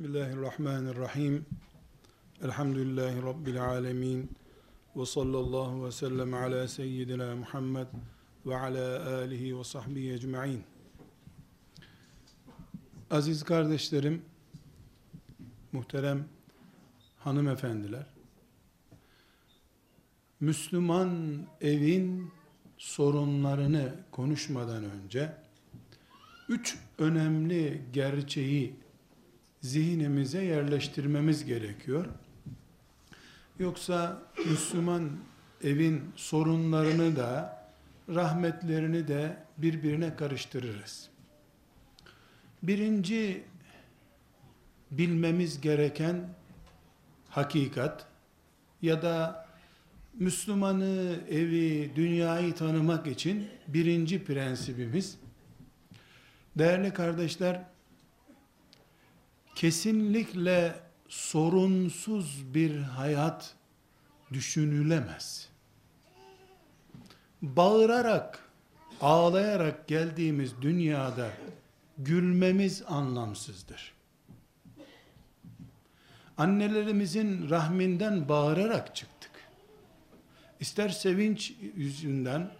Bismillahirrahmanirrahim. Elhamdülillahi Rabbil alemin. Ve sallallahu ve sellem ala seyyidina Muhammed ve ala alihi ve sahbihi ecma'in. Aziz kardeşlerim, muhterem hanımefendiler, Müslüman evin sorunlarını konuşmadan önce, üç önemli gerçeği zihnimize yerleştirmemiz gerekiyor. Yoksa Müslüman evin sorunlarını da rahmetlerini de birbirine karıştırırız. Birinci bilmemiz gereken hakikat ya da Müslümanı, evi, dünyayı tanımak için birinci prensibimiz değerli kardeşler kesinlikle sorunsuz bir hayat düşünülemez. Bağırarak, ağlayarak geldiğimiz dünyada gülmemiz anlamsızdır. Annelerimizin rahminden bağırarak çıktık. İster sevinç yüzünden,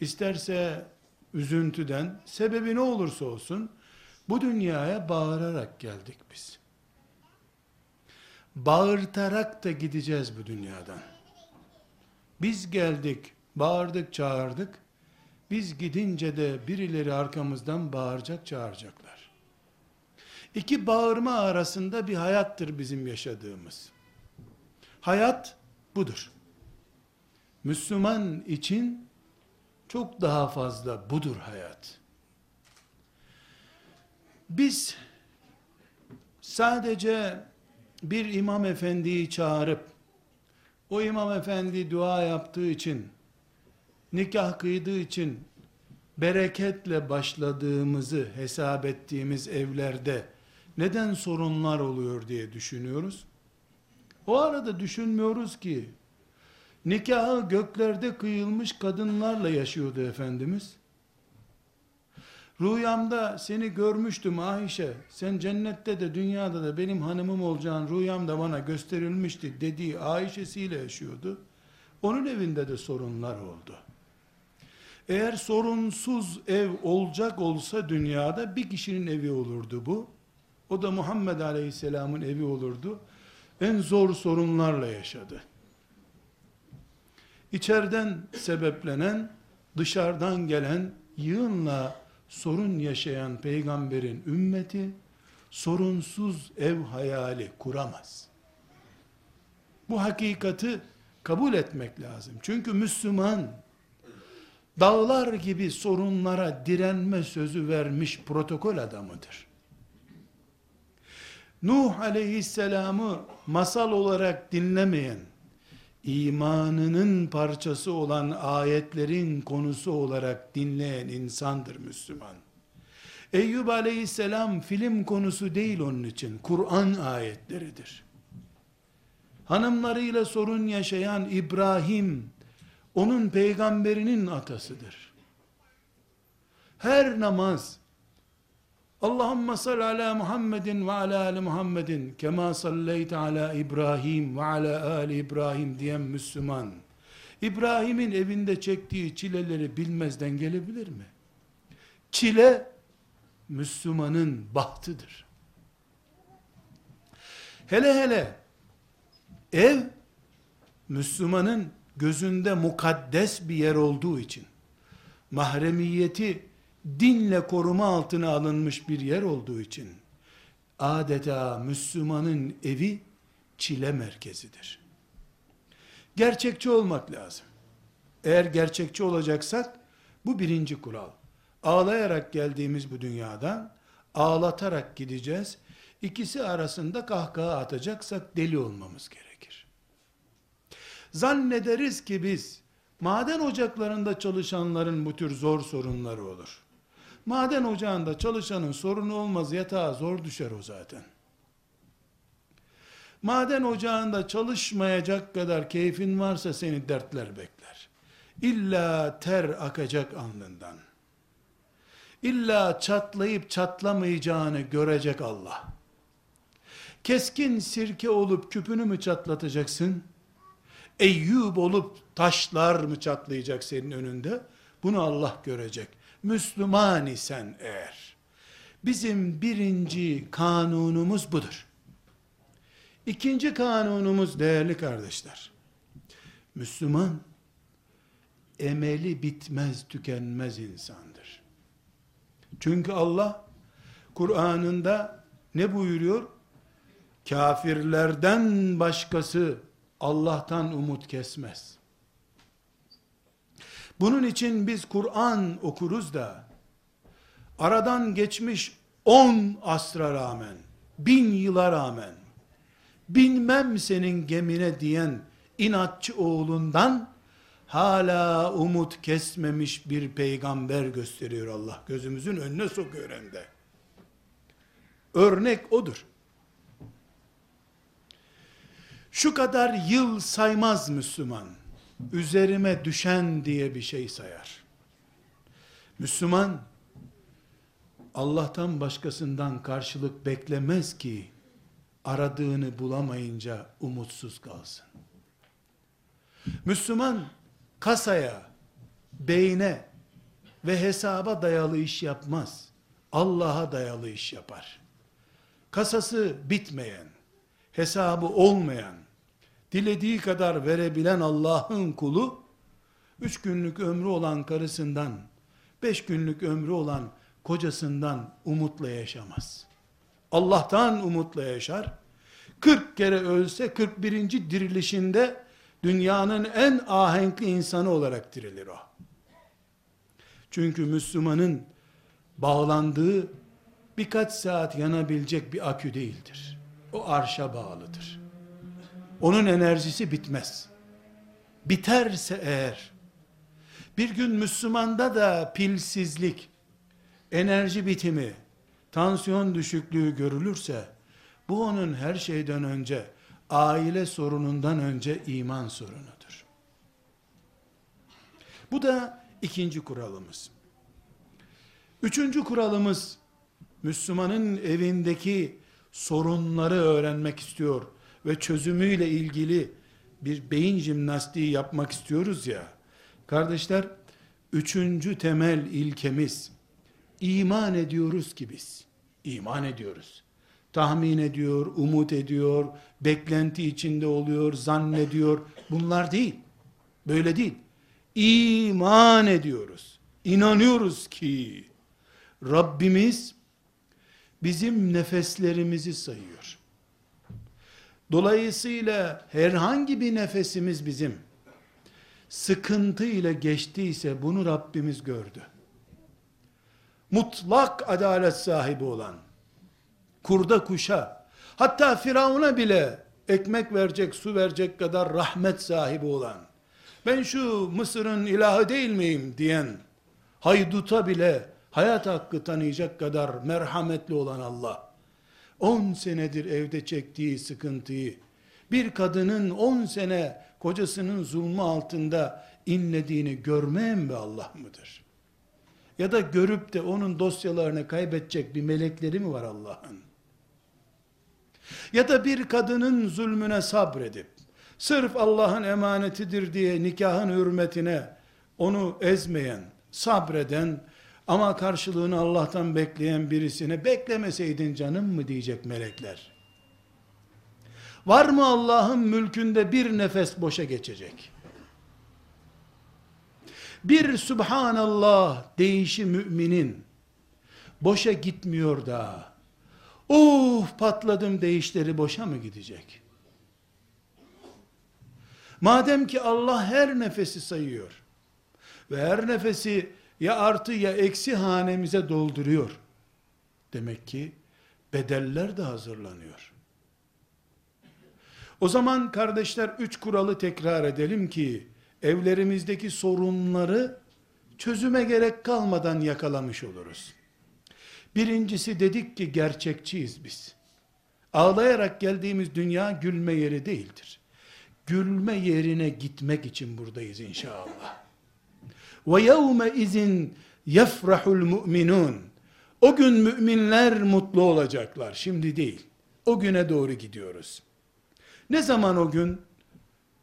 isterse üzüntüden, sebebi ne olursa olsun, bu dünyaya bağırarak geldik biz. Bağırtarak da gideceğiz bu dünyadan. Biz geldik, bağırdık, çağırdık. Biz gidince de birileri arkamızdan bağıracak, çağıracaklar. İki bağırma arasında bir hayattır bizim yaşadığımız. Hayat budur. Müslüman için çok daha fazla budur hayat. Biz sadece bir imam efendiyi çağırıp o imam efendi dua yaptığı için nikah kıydığı için bereketle başladığımızı hesap ettiğimiz evlerde neden sorunlar oluyor diye düşünüyoruz. O arada düşünmüyoruz ki nikahı göklerde kıyılmış kadınlarla yaşıyordu Efendimiz. Rüyamda seni görmüştüm Ayşe. Sen cennette de dünyada da benim hanımım olacağın rüyamda bana gösterilmişti dediği Ayşe'siyle yaşıyordu. Onun evinde de sorunlar oldu. Eğer sorunsuz ev olacak olsa dünyada bir kişinin evi olurdu bu. O da Muhammed Aleyhisselam'ın evi olurdu. En zor sorunlarla yaşadı. İçeriden sebeplenen, dışarıdan gelen yığınla sorun yaşayan peygamberin ümmeti sorunsuz ev hayali kuramaz. Bu hakikati kabul etmek lazım. Çünkü Müslüman dağlar gibi sorunlara direnme sözü vermiş protokol adamıdır. Nuh aleyhisselamı masal olarak dinlemeyen, imanının parçası olan ayetlerin konusu olarak dinleyen insandır Müslüman. Eyyub aleyhisselam film konusu değil onun için, Kur'an ayetleridir. Hanımlarıyla sorun yaşayan İbrahim, onun peygamberinin atasıdır. Her namaz, Allahümme salli ala Muhammedin ve ala ali Muhammedin kema salleyte ala İbrahim ve ala ali İbrahim diyen Müslüman İbrahim'in evinde çektiği çileleri bilmezden gelebilir mi? Çile Müslümanın bahtıdır. Hele hele ev Müslümanın gözünde mukaddes bir yer olduğu için mahremiyeti dinle koruma altına alınmış bir yer olduğu için adeta Müslümanın evi çile merkezidir. Gerçekçi olmak lazım. Eğer gerçekçi olacaksak bu birinci kural. Ağlayarak geldiğimiz bu dünyadan ağlatarak gideceğiz. İkisi arasında kahkaha atacaksak deli olmamız gerekir. Zannederiz ki biz maden ocaklarında çalışanların bu tür zor sorunları olur. Maden ocağında çalışanın sorunu olmaz yatağa zor düşer o zaten. Maden ocağında çalışmayacak kadar keyfin varsa seni dertler bekler. İlla ter akacak alnından. İlla çatlayıp çatlamayacağını görecek Allah. Keskin sirke olup küpünü mü çatlatacaksın? Eyyub olup taşlar mı çatlayacak senin önünde? Bunu Allah görecek. Müslüman isen eğer. Bizim birinci kanunumuz budur. İkinci kanunumuz değerli kardeşler. Müslüman emeli bitmez tükenmez insandır. Çünkü Allah Kur'an'ında ne buyuruyor? Kafirlerden başkası Allah'tan umut kesmez. Bunun için biz Kur'an okuruz da aradan geçmiş on asra rağmen, bin yıla rağmen binmem senin gemine diyen inatçı oğlundan hala umut kesmemiş bir peygamber gösteriyor Allah. Gözümüzün önüne sokuyor hem de. Örnek odur. Şu kadar yıl saymaz Müslüman. Üzerime düşen diye bir şey sayar. Müslüman Allah'tan başkasından karşılık beklemez ki aradığını bulamayınca umutsuz kalsın. Müslüman kasaya, beyne ve hesaba dayalı iş yapmaz. Allah'a dayalı iş yapar. Kasası bitmeyen, hesabı olmayan, dilediği kadar verebilen Allah'ın kulu, üç günlük ömrü olan karısından, beş günlük ömrü olan kocasından umutla yaşamaz. Allah'tan umutla yaşar. 40 kere ölse 41. dirilişinde dünyanın en ahenkli insanı olarak dirilir o. Çünkü Müslümanın bağlandığı birkaç saat yanabilecek bir akü değildir. O arşa bağlıdır. Onun enerjisi bitmez. Biterse eğer, bir gün Müslümanda da pilsizlik, enerji bitimi, tansiyon düşüklüğü görülürse, bu onun her şeyden önce aile sorunundan önce iman sorunudur. Bu da ikinci kuralımız. Üçüncü kuralımız, Müslümanın evindeki sorunları öğrenmek istiyor ve çözümüyle ilgili bir beyin jimnastiği yapmak istiyoruz ya, kardeşler, üçüncü temel ilkemiz, iman ediyoruz ki biz, iman ediyoruz tahmin ediyor, umut ediyor, beklenti içinde oluyor, zannediyor. Bunlar değil. Böyle değil. İman ediyoruz. İnanıyoruz ki Rabbimiz bizim nefeslerimizi sayıyor. Dolayısıyla herhangi bir nefesimiz bizim sıkıntı ile geçtiyse bunu Rabbimiz gördü. Mutlak adalet sahibi olan, kurda kuşa, hatta Firavun'a bile ekmek verecek, su verecek kadar rahmet sahibi olan, ben şu Mısır'ın ilahı değil miyim diyen, hayduta bile hayat hakkı tanıyacak kadar merhametli olan Allah, 10 senedir evde çektiği sıkıntıyı, bir kadının 10 sene kocasının zulmü altında inlediğini görmeyen bir Allah mıdır? Ya da görüp de onun dosyalarını kaybedecek bir melekleri mi var Allah'ın? Ya da bir kadının zulmüne sabredip, sırf Allah'ın emanetidir diye nikahın hürmetine onu ezmeyen, sabreden, ama karşılığını Allah'tan bekleyen birisine beklemeseydin canım mı diyecek melekler. Var mı Allah'ın mülkünde bir nefes boşa geçecek? Bir Subhanallah deyişi müminin boşa gitmiyor da Uf patladım deyişleri boşa mı gidecek? Madem ki Allah her nefesi sayıyor ve her nefesi ya artı ya eksi hanemize dolduruyor. Demek ki bedeller de hazırlanıyor. O zaman kardeşler üç kuralı tekrar edelim ki evlerimizdeki sorunları çözüme gerek kalmadan yakalamış oluruz. Birincisi dedik ki gerçekçiyiz biz. Ağlayarak geldiğimiz dünya gülme yeri değildir. Gülme yerine gitmek için buradayız inşallah. Ve yevme izin yefrahul mu'minun. O gün müminler mutlu olacaklar. Şimdi değil. O güne doğru gidiyoruz. Ne zaman o gün?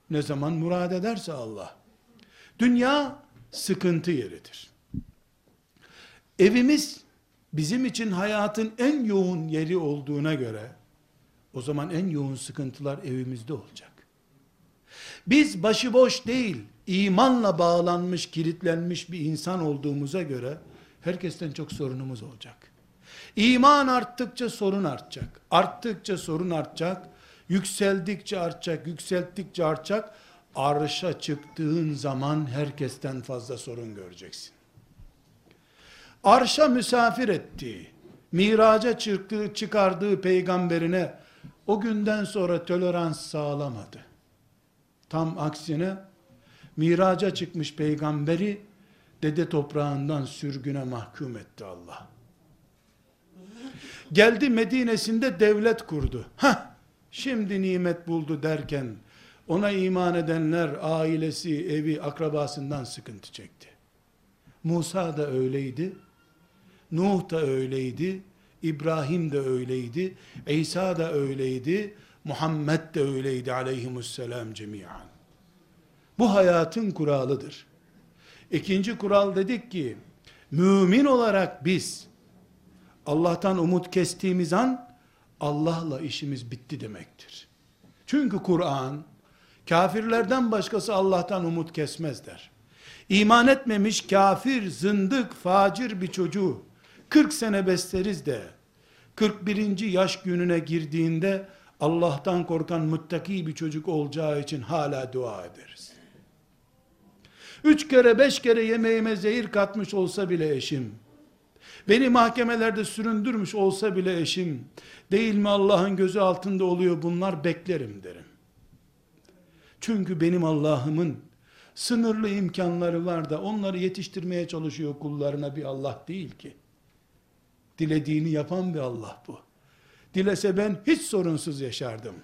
Ne zaman murad ederse Allah. Dünya sıkıntı yeridir. Evimiz bizim için hayatın en yoğun yeri olduğuna göre o zaman en yoğun sıkıntılar evimizde olacak. Biz başıboş değil, imanla bağlanmış, kilitlenmiş bir insan olduğumuza göre herkesten çok sorunumuz olacak. İman arttıkça sorun artacak. Arttıkça sorun artacak. Yükseldikçe artacak, yükselttikçe artacak. Arşa çıktığın zaman herkesten fazla sorun göreceksin. Arşa misafir ettiği, miraca çıkardığı peygamberine o günden sonra tolerans sağlamadı. Tam aksine miraca çıkmış peygamberi dede toprağından sürgüne mahkum etti Allah. Geldi Medine'sinde devlet kurdu. Ha, şimdi nimet buldu derken ona iman edenler ailesi, evi, akrabasından sıkıntı çekti. Musa da öyleydi. Nuh da öyleydi. İbrahim de öyleydi. İsa da öyleydi. Muhammed de öyleydi aleyhimusselam cemiyan. Bu hayatın kuralıdır. İkinci kural dedik ki, mümin olarak biz, Allah'tan umut kestiğimiz an, Allah'la işimiz bitti demektir. Çünkü Kur'an, kafirlerden başkası Allah'tan umut kesmez der. İman etmemiş kafir, zındık, facir bir çocuğu, 40 sene besleriz de, 41. yaş gününe girdiğinde, Allah'tan korkan muttaki bir çocuk olacağı için hala dua ederiz. Üç kere beş kere yemeğime zehir katmış olsa bile eşim, beni mahkemelerde süründürmüş olsa bile eşim, değil mi Allah'ın gözü altında oluyor bunlar beklerim derim. Çünkü benim Allah'ımın sınırlı imkanları var da onları yetiştirmeye çalışıyor kullarına bir Allah değil ki. Dilediğini yapan bir Allah bu. Dilese ben hiç sorunsuz yaşardım.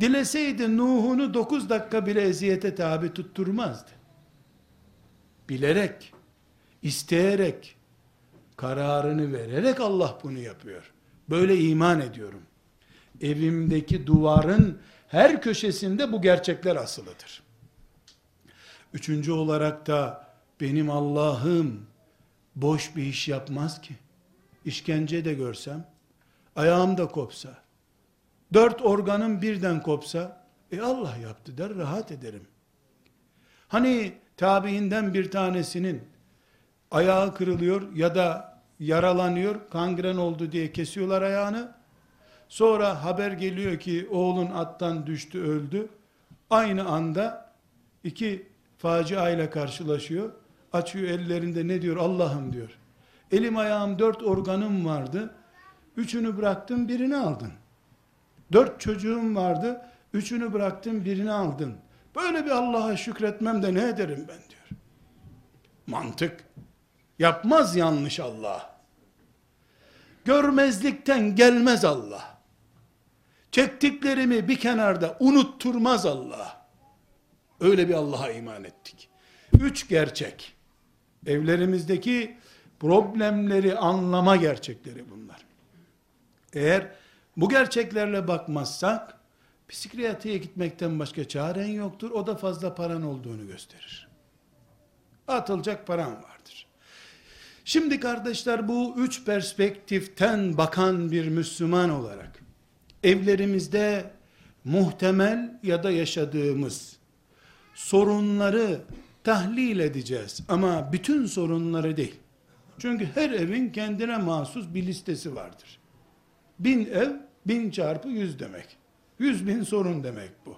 Dileseydi Nuh'unu dokuz dakika bile eziyete tabi tutturmazdı. Bilerek, isteyerek, kararını vererek Allah bunu yapıyor. Böyle iman ediyorum. Evimdeki duvarın her köşesinde bu gerçekler asılıdır. Üçüncü olarak da benim Allah'ım boş bir iş yapmaz ki. İşkence de görsem, ayağım da kopsa, dört organım birden kopsa, e Allah yaptı der, rahat ederim. Hani tabiinden bir tanesinin ayağı kırılıyor ya da yaralanıyor, kangren oldu diye kesiyorlar ayağını. Sonra haber geliyor ki oğlun attan düştü öldü. Aynı anda iki facia ile karşılaşıyor. Açıyor ellerinde ne diyor? Allah'ım diyor. Elim ayağım dört organım vardı. Üçünü bıraktım birini aldın. Dört çocuğum vardı. Üçünü bıraktım birini aldın. Böyle bir Allah'a şükretmem de ne ederim ben diyor. Mantık. Yapmaz yanlış Allah. Görmezlikten gelmez Allah. Çektiklerimi bir kenarda unutturmaz Allah. Öyle bir Allah'a iman ettik. Üç gerçek. Evlerimizdeki problemleri anlama gerçekleri. Eğer bu gerçeklerle bakmazsak, psikiyatriye gitmekten başka çaren yoktur. O da fazla paran olduğunu gösterir. Atılacak paran vardır. Şimdi kardeşler bu üç perspektiften bakan bir Müslüman olarak, evlerimizde muhtemel ya da yaşadığımız sorunları tahlil edeceğiz. Ama bütün sorunları değil. Çünkü her evin kendine mahsus bir listesi vardır. Bin ev, bin çarpı yüz demek. Yüz bin sorun demek bu.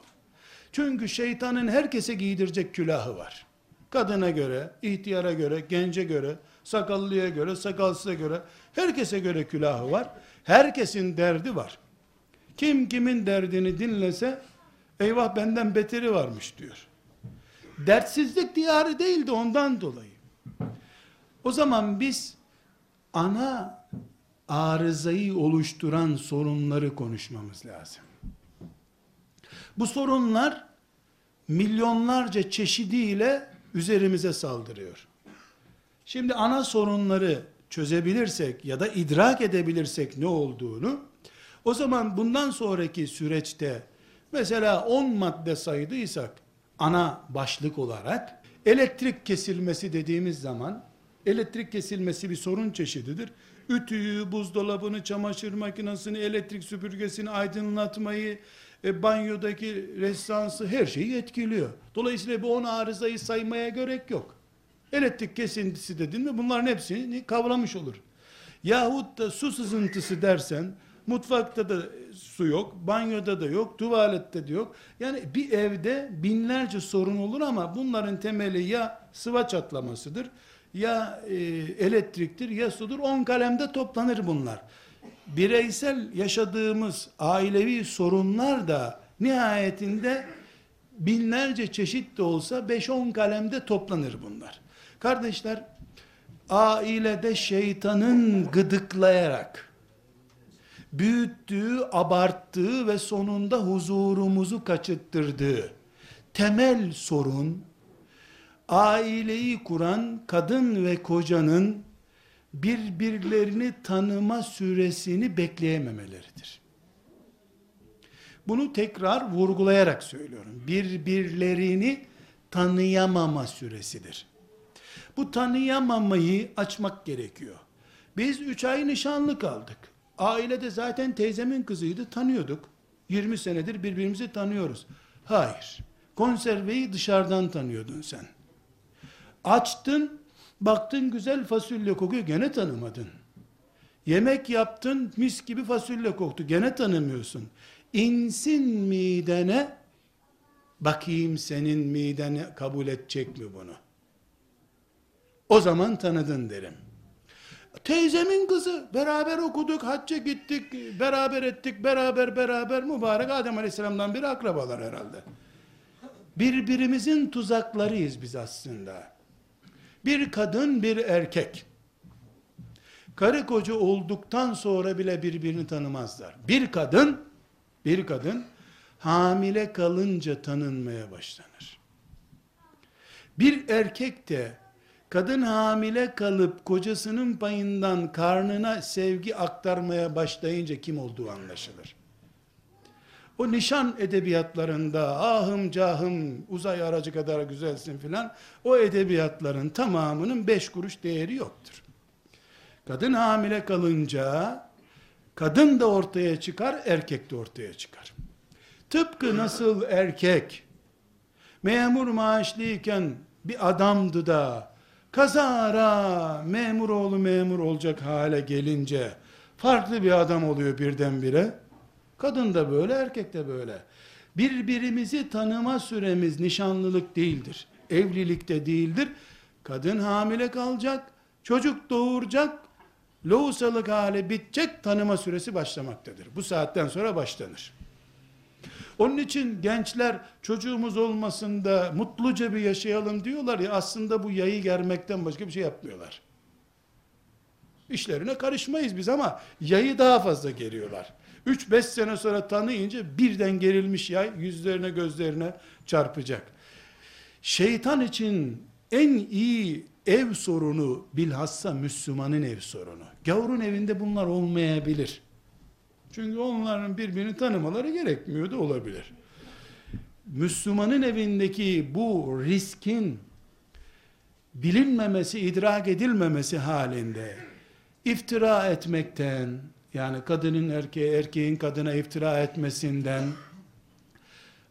Çünkü şeytanın herkese giydirecek külahı var. Kadına göre, ihtiyara göre, gence göre, sakallıya göre, sakalsıza göre, herkese göre külahı var. Herkesin derdi var. Kim kimin derdini dinlese, eyvah benden beteri varmış diyor. Dertsizlik diyarı değildi ondan dolayı. O zaman biz ana arızayı oluşturan sorunları konuşmamız lazım. Bu sorunlar milyonlarca çeşidiyle üzerimize saldırıyor. Şimdi ana sorunları çözebilirsek ya da idrak edebilirsek ne olduğunu O zaman bundan sonraki süreçte mesela 10 madde saydıysak ana başlık olarak elektrik kesilmesi dediğimiz zaman elektrik kesilmesi bir sorun çeşididir. Ütüyü, buzdolabını, çamaşır makinesini, elektrik süpürgesini aydınlatmayı, e, banyodaki restansı her şeyi etkiliyor. Dolayısıyla bu 10 arızayı saymaya gerek yok. Elektrik kesintisi dedin mi bunların hepsini kavramış olur. Yahut da su sızıntısı dersen mutfakta da su yok, banyoda da yok, tuvalette de yok. Yani bir evde binlerce sorun olur ama bunların temeli ya sıva çatlamasıdır, ya e, elektriktir, ya sudur. On kalemde toplanır bunlar. Bireysel yaşadığımız ailevi sorunlar da nihayetinde binlerce çeşit de olsa 5-10 kalemde toplanır bunlar. Kardeşler, ailede şeytanın gıdıklayarak, büyüttüğü, abarttığı ve sonunda huzurumuzu kaçıttırdığı temel sorun, aileyi kuran kadın ve kocanın birbirlerini tanıma süresini bekleyememeleridir. Bunu tekrar vurgulayarak söylüyorum. Birbirlerini tanıyamama süresidir. Bu tanıyamamayı açmak gerekiyor. Biz üç ay nişanlı kaldık. Ailede zaten teyzemin kızıydı, tanıyorduk. 20 senedir birbirimizi tanıyoruz. Hayır. Konserveyi dışarıdan tanıyordun sen. Açtın, baktın güzel fasulye kokuyor, gene tanımadın. Yemek yaptın, mis gibi fasulye koktu, gene tanımıyorsun. İnsin midene, bakayım senin mideni kabul edecek mi bunu? O zaman tanıdın derim. Teyzemin kızı, beraber okuduk, hacca gittik, beraber ettik, beraber beraber mübarek Adem Aleyhisselam'dan biri akrabalar herhalde. Birbirimizin tuzaklarıyız biz aslında. Bir kadın, bir erkek. Karı koca olduktan sonra bile birbirini tanımazlar. Bir kadın, bir kadın hamile kalınca tanınmaya başlanır. Bir erkek de kadın hamile kalıp kocasının payından karnına sevgi aktarmaya başlayınca kim olduğu anlaşılır. O nişan edebiyatlarında ahım cahım uzay aracı kadar güzelsin filan o edebiyatların tamamının beş kuruş değeri yoktur. Kadın hamile kalınca kadın da ortaya çıkar, erkek de ortaya çıkar. Tıpkı nasıl erkek memur maaşlıyken bir adamdı da kazara memur oğlu memur olacak hale gelince farklı bir adam oluyor birdenbire. Kadın da böyle, erkek de böyle. Birbirimizi tanıma süremiz nişanlılık değildir. Evlilikte değildir. Kadın hamile kalacak, çocuk doğuracak, lohusalık hali bitecek, tanıma süresi başlamaktadır. Bu saatten sonra başlanır. Onun için gençler çocuğumuz olmasın da mutluca bir yaşayalım diyorlar ya aslında bu yayı germekten başka bir şey yapmıyorlar. İşlerine karışmayız biz ama yayı daha fazla geriyorlar. 3-5 sene sonra tanıyınca birden gerilmiş yay yüzlerine gözlerine çarpacak. Şeytan için en iyi ev sorunu bilhassa Müslümanın ev sorunu. Gavurun evinde bunlar olmayabilir. Çünkü onların birbirini tanımaları gerekmiyor da olabilir. Müslümanın evindeki bu riskin bilinmemesi, idrak edilmemesi halinde iftira etmekten, yani kadının erkeğe, erkeğin kadına iftira etmesinden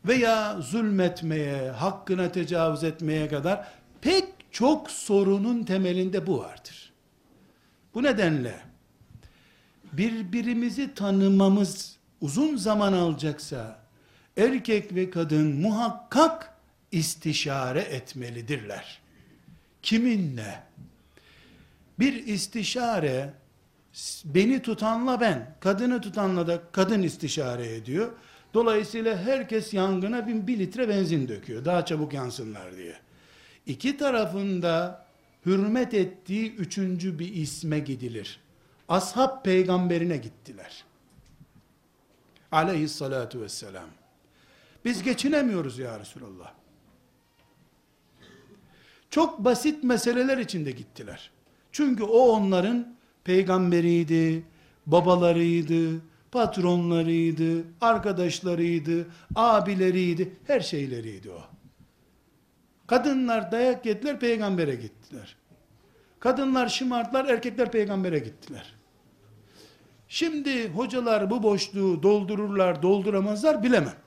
veya zulmetmeye, hakkına tecavüz etmeye kadar pek çok sorunun temelinde bu vardır. Bu nedenle birbirimizi tanımamız uzun zaman alacaksa erkek ve kadın muhakkak istişare etmelidirler. Kiminle? Bir istişare beni tutanla ben, kadını tutanla da kadın istişare ediyor. Dolayısıyla herkes yangına bin bir litre benzin döküyor. Daha çabuk yansınlar diye. İki tarafında hürmet ettiği üçüncü bir isme gidilir. Ashab peygamberine gittiler. Aleyhissalatu vesselam. Biz geçinemiyoruz ya Resulallah. Çok basit meseleler içinde gittiler. Çünkü o onların peygamberiydi, babalarıydı, Patronlarıydı, arkadaşlarıydı, abileriydi, her şeyleriydi o. Kadınlar dayak yediler, peygambere gittiler. Kadınlar şımarttılar, erkekler peygambere gittiler. Şimdi hocalar bu boşluğu doldururlar, dolduramazlar bilemem.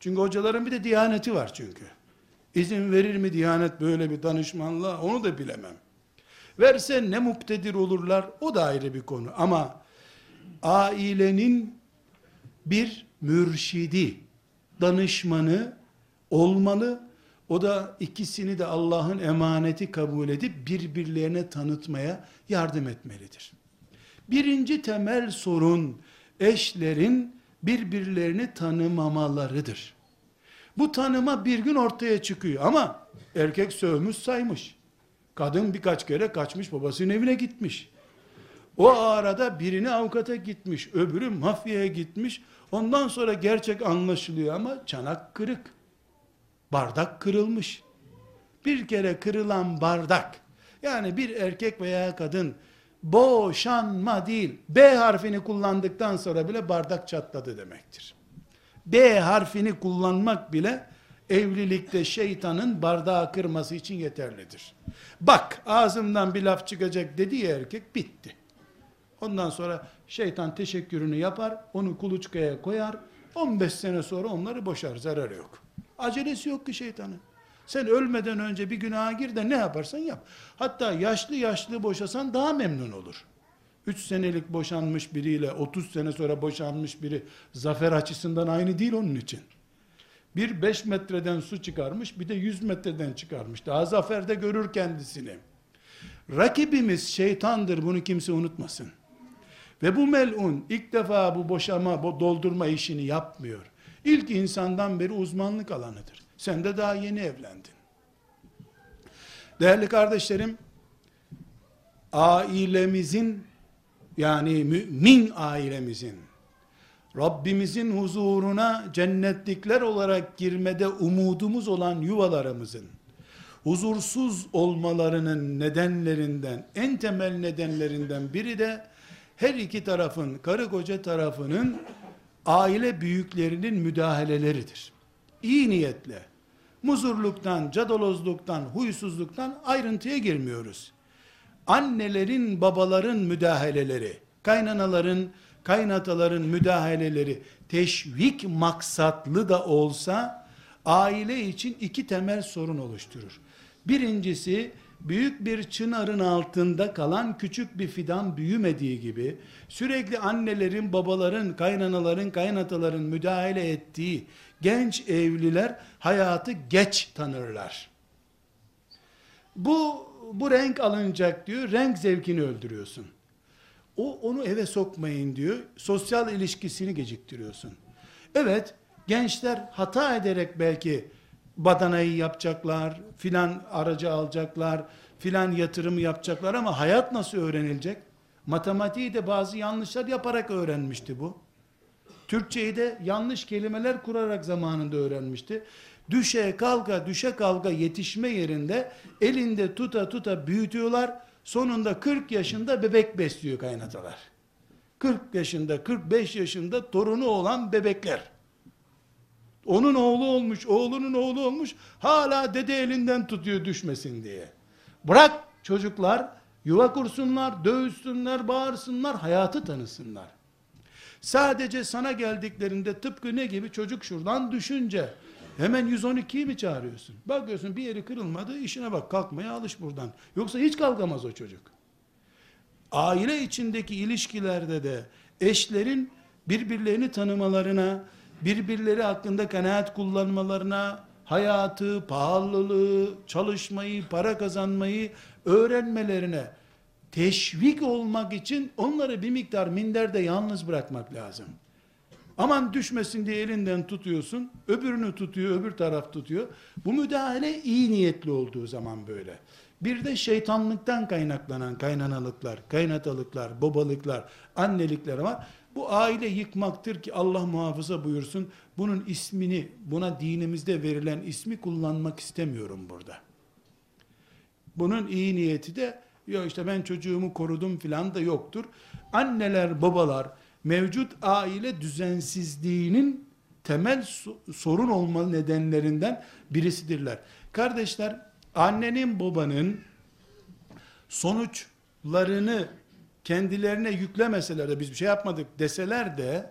Çünkü hocaların bir de diyaneti var çünkü. İzin verir mi diyanet böyle bir danışmanlığa onu da bilemem. Verse ne muktedir olurlar o da ayrı bir konu. Ama ailenin bir mürşidi, danışmanı olmalı. O da ikisini de Allah'ın emaneti kabul edip birbirlerine tanıtmaya yardım etmelidir. Birinci temel sorun eşlerin birbirlerini tanımamalarıdır. Bu tanıma bir gün ortaya çıkıyor ama erkek sövmüş saymış. Kadın birkaç kere kaçmış babasının evine gitmiş. O arada birini avukata gitmiş, öbürü mafyaya gitmiş. Ondan sonra gerçek anlaşılıyor ama çanak kırık. Bardak kırılmış. Bir kere kırılan bardak, yani bir erkek veya kadın boşanma değil, B harfini kullandıktan sonra bile bardak çatladı demektir. B harfini kullanmak bile evlilikte şeytanın bardağı kırması için yeterlidir. Bak ağzımdan bir laf çıkacak dediği erkek bitti. Ondan sonra şeytan teşekkürünü yapar, onu kuluçkaya koyar, 15 sene sonra onları boşar, zararı yok. Acelesi yok ki şeytanın. Sen ölmeden önce bir günaha gir de ne yaparsan yap. Hatta yaşlı yaşlı boşasan daha memnun olur. 3 senelik boşanmış biriyle 30 sene sonra boşanmış biri zafer açısından aynı değil onun için. Bir 5 metreden su çıkarmış bir de 100 metreden çıkarmış. Daha zaferde görür kendisini. Rakibimiz şeytandır bunu kimse unutmasın. Ve bu melun ilk defa bu boşama, bu doldurma işini yapmıyor. İlk insandan beri uzmanlık alanıdır. Sen de daha yeni evlendin. Değerli kardeşlerim, ailemizin yani mümin ailemizin Rabbimizin huzuruna cennetlikler olarak girmede umudumuz olan yuvalarımızın huzursuz olmalarının nedenlerinden en temel nedenlerinden biri de her iki tarafın karı koca tarafının aile büyüklerinin müdahaleleridir. İyi niyetle muzurluktan, cadalozluktan, huysuzluktan ayrıntıya girmiyoruz. Annelerin, babaların müdahaleleri, kaynanaların, kaynataların müdahaleleri teşvik maksatlı da olsa aile için iki temel sorun oluşturur. Birincisi büyük bir çınarın altında kalan küçük bir fidan büyümediği gibi sürekli annelerin, babaların, kaynanaların, kaynataların müdahale ettiği genç evliler hayatı geç tanırlar. Bu bu renk alınacak diyor. Renk zevkini öldürüyorsun. O onu eve sokmayın diyor. Sosyal ilişkisini geciktiriyorsun. Evet, gençler hata ederek belki badanayı yapacaklar, filan aracı alacaklar, filan yatırımı yapacaklar ama hayat nasıl öğrenilecek? Matematiği de bazı yanlışlar yaparak öğrenmişti bu. Türkçeyi de yanlış kelimeler kurarak zamanında öğrenmişti. Düşe kalka düşe kalka yetişme yerinde elinde tuta tuta büyütüyorlar. Sonunda 40 yaşında bebek besliyor kaynatalar. 40 yaşında 45 yaşında torunu olan bebekler. Onun oğlu olmuş, oğlunun oğlu olmuş. Hala dede elinden tutuyor düşmesin diye. Bırak çocuklar yuva kursunlar, dövüşsünler, bağırsınlar, hayatı tanısınlar. Sadece sana geldiklerinde tıpkı ne gibi çocuk şuradan düşünce hemen 112'yi mi çağırıyorsun? Bakıyorsun bir yeri kırılmadı işine bak kalkmaya alış buradan. Yoksa hiç kalkamaz o çocuk. Aile içindeki ilişkilerde de eşlerin birbirlerini tanımalarına, birbirleri hakkında kanaat kullanmalarına, hayatı, pahalılığı, çalışmayı, para kazanmayı öğrenmelerine teşvik olmak için onları bir miktar minderde yalnız bırakmak lazım. Aman düşmesin diye elinden tutuyorsun, öbürünü tutuyor, öbür taraf tutuyor. Bu müdahale iyi niyetli olduğu zaman böyle. Bir de şeytanlıktan kaynaklanan kaynanalıklar, kaynatalıklar, babalıklar, annelikler var. Bu aile yıkmaktır ki Allah muhafaza buyursun. Bunun ismini, buna dinimizde verilen ismi kullanmak istemiyorum burada. Bunun iyi niyeti de yok işte ben çocuğumu korudum filan da yoktur. Anneler, babalar mevcut aile düzensizliğinin temel sorun olma nedenlerinden birisidirler. Kardeşler, annenin babanın sonuçlarını kendilerine yüklemeseler de biz bir şey yapmadık deseler de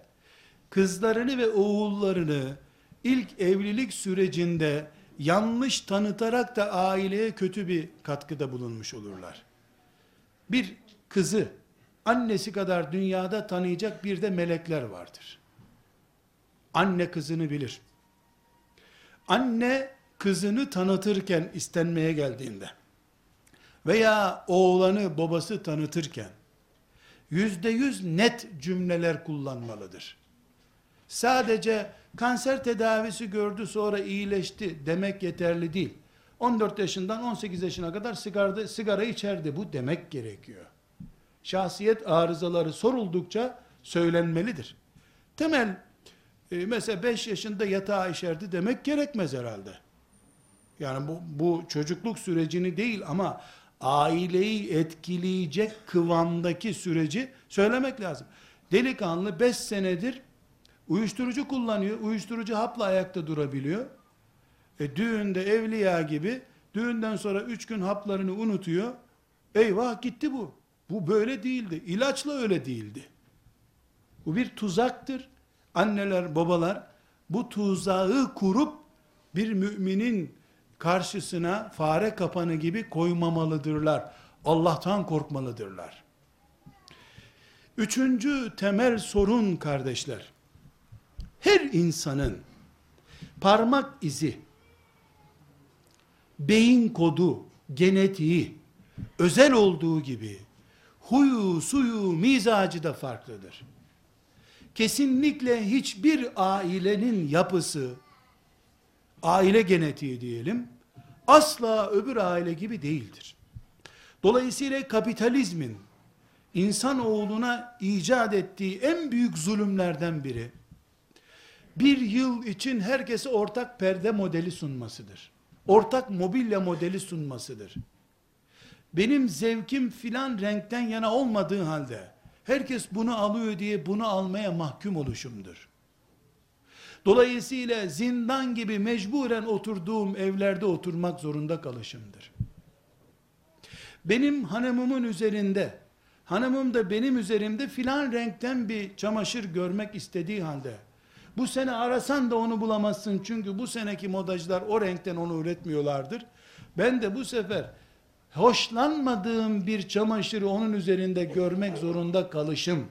kızlarını ve oğullarını ilk evlilik sürecinde yanlış tanıtarak da aileye kötü bir katkıda bulunmuş olurlar. Bir kızı annesi kadar dünyada tanıyacak bir de melekler vardır. Anne kızını bilir. Anne kızını tanıtırken istenmeye geldiğinde veya oğlanı babası tanıtırken yüzde yüz net cümleler kullanmalıdır. Sadece kanser tedavisi gördü sonra iyileşti demek yeterli değil. 14 yaşından 18 yaşına kadar sigara, sigara içerdi bu demek gerekiyor. Şahsiyet arızaları soruldukça söylenmelidir. Temel e, mesela 5 yaşında yatağa işerdi demek gerekmez herhalde. Yani bu, bu çocukluk sürecini değil ama aileyi etkileyecek kıvamdaki süreci söylemek lazım. Delikanlı 5 senedir uyuşturucu kullanıyor. Uyuşturucu hapla ayakta durabiliyor. E düğünde evliya gibi düğünden sonra 3 gün haplarını unutuyor. Eyvah gitti bu. Bu böyle değildi. İlaçla öyle değildi. Bu bir tuzaktır. Anneler, babalar bu tuzağı kurup bir müminin karşısına fare kapanı gibi koymamalıdırlar. Allah'tan korkmalıdırlar. Üçüncü temel sorun kardeşler. Her insanın parmak izi, beyin kodu, genetiği özel olduğu gibi huyu, suyu, mizacı da farklıdır. Kesinlikle hiçbir ailenin yapısı, aile genetiği diyelim, asla öbür aile gibi değildir. Dolayısıyla kapitalizmin insanoğluna icat ettiği en büyük zulümlerden biri, bir yıl için herkese ortak perde modeli sunmasıdır. Ortak mobilya modeli sunmasıdır. Benim zevkim filan renkten yana olmadığı halde, herkes bunu alıyor diye bunu almaya mahkum oluşumdur. Dolayısıyla zindan gibi mecburen oturduğum evlerde oturmak zorunda kalışımdır. Benim hanımımın üzerinde, hanımım da benim üzerimde filan renkten bir çamaşır görmek istediği halde, bu sene arasan da onu bulamazsın çünkü bu seneki modacılar o renkten onu üretmiyorlardır. Ben de bu sefer hoşlanmadığım bir çamaşırı onun üzerinde görmek zorunda kalışım.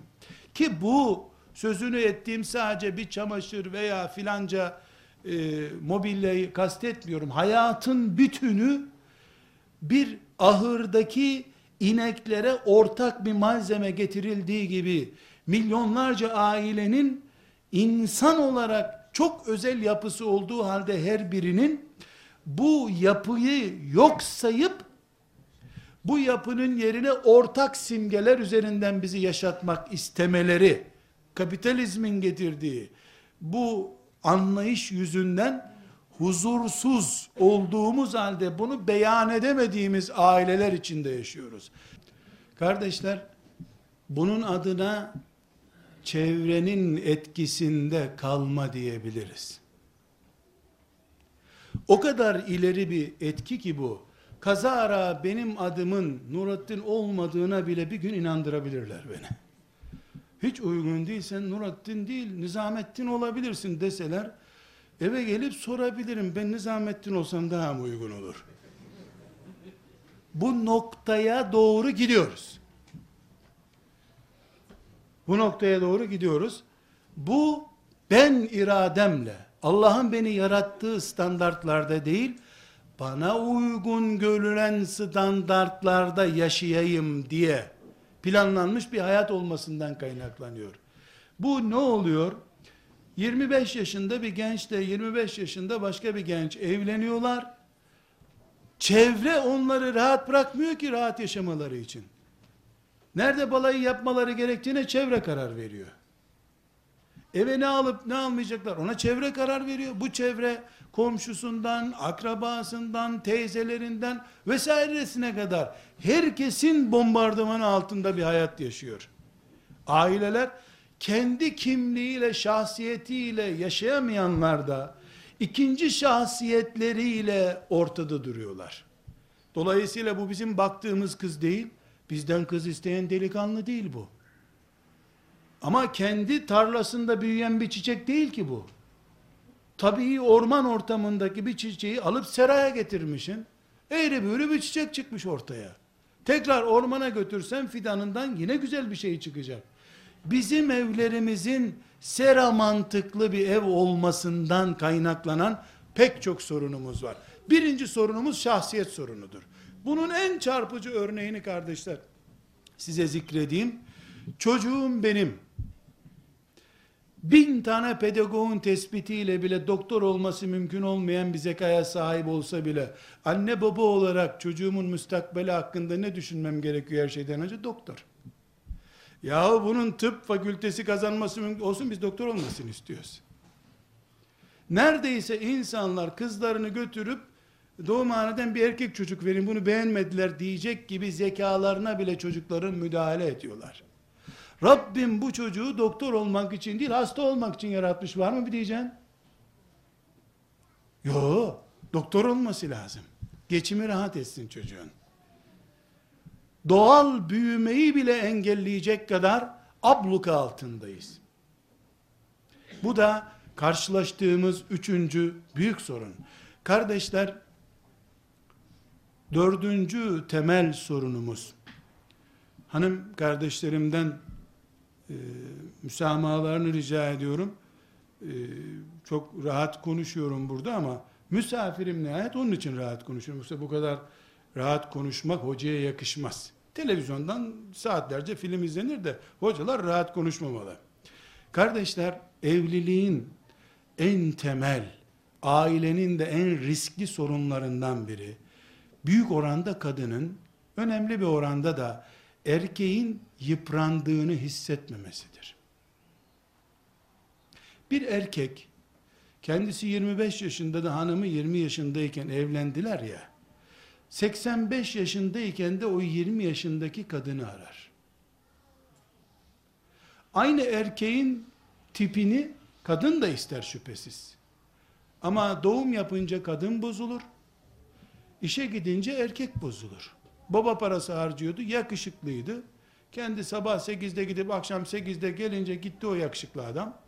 Ki bu sözünü ettiğim sadece bir çamaşır veya filanca e, mobilyayı kastetmiyorum. Hayatın bütünü bir ahırdaki ineklere ortak bir malzeme getirildiği gibi milyonlarca ailenin insan olarak çok özel yapısı olduğu halde her birinin bu yapıyı yok sayıp bu yapının yerine ortak simgeler üzerinden bizi yaşatmak istemeleri kapitalizmin getirdiği bu anlayış yüzünden huzursuz olduğumuz halde bunu beyan edemediğimiz aileler içinde yaşıyoruz. Kardeşler, bunun adına çevrenin etkisinde kalma diyebiliriz. O kadar ileri bir etki ki bu. Kazara benim adımın Nurattin olmadığına bile bir gün inandırabilirler beni. Hiç uygun değilsen Nurattin değil Nizamettin olabilirsin deseler eve gelip sorabilirim ben Nizamettin olsam daha mı uygun olur? Bu noktaya doğru gidiyoruz. Bu noktaya doğru gidiyoruz. Bu ben irademle, Allah'ın beni yarattığı standartlarda değil, bana uygun görülen standartlarda yaşayayım diye planlanmış bir hayat olmasından kaynaklanıyor. Bu ne oluyor? 25 yaşında bir gençle 25 yaşında başka bir genç evleniyorlar. Çevre onları rahat bırakmıyor ki rahat yaşamaları için. Nerede balayı yapmaları gerektiğine çevre karar veriyor. Eve ne alıp ne almayacaklar ona çevre karar veriyor. Bu çevre komşusundan, akrabasından, teyzelerinden vesairesine kadar herkesin bombardımanı altında bir hayat yaşıyor. Aileler kendi kimliğiyle, şahsiyetiyle yaşayamayanlar da ikinci şahsiyetleriyle ortada duruyorlar. Dolayısıyla bu bizim baktığımız kız değil, bizden kız isteyen delikanlı değil bu. Ama kendi tarlasında büyüyen bir çiçek değil ki bu. Tabii orman ortamındaki bir çiçeği alıp seraya getirmişsin. Eğri büğrü bir çiçek çıkmış ortaya. Tekrar ormana götürsen fidanından yine güzel bir şey çıkacak. Bizim evlerimizin sera mantıklı bir ev olmasından kaynaklanan pek çok sorunumuz var. Birinci sorunumuz şahsiyet sorunudur. Bunun en çarpıcı örneğini kardeşler size zikredeyim. Çocuğum benim bin tane pedagogun tespitiyle bile doktor olması mümkün olmayan bir zekaya sahip olsa bile anne baba olarak çocuğumun müstakbeli hakkında ne düşünmem gerekiyor her şeyden önce doktor. Yahu bunun tıp fakültesi kazanması mümkün olsun biz doktor olmasını istiyoruz. Neredeyse insanlar kızlarını götürüp doğumhaneden bir erkek çocuk verin bunu beğenmediler diyecek gibi zekalarına bile çocukların müdahale ediyorlar. Rabbim bu çocuğu doktor olmak için değil hasta olmak için yaratmış var mı bir diyeceksin? Yo, doktor olması lazım. Geçimi rahat etsin çocuğun. Doğal büyümeyi bile engelleyecek kadar abluka altındayız. Bu da karşılaştığımız üçüncü büyük sorun. Kardeşler, dördüncü temel sorunumuz, hanım kardeşlerimden e, müsamahalarını rica ediyorum. E, çok rahat konuşuyorum burada ama misafirim nihayet onun için rahat konuşuyorum. Yoksa bu kadar rahat konuşmak hocaya yakışmaz. Televizyondan saatlerce film izlenir de hocalar rahat konuşmamalı. Kardeşler evliliğin en temel, ailenin de en riskli sorunlarından biri, büyük oranda kadının, önemli bir oranda da erkeğin yıprandığını hissetmemesidir. Bir erkek kendisi 25 yaşında da hanımı 20 yaşındayken evlendiler ya 85 yaşındayken de o 20 yaşındaki kadını arar. Aynı erkeğin tipini kadın da ister şüphesiz. Ama doğum yapınca kadın bozulur. İşe gidince erkek bozulur. Baba parası harcıyordu, yakışıklıydı. Kendi sabah 8'de gidip akşam 8'de gelince gitti o yakışıklı adam.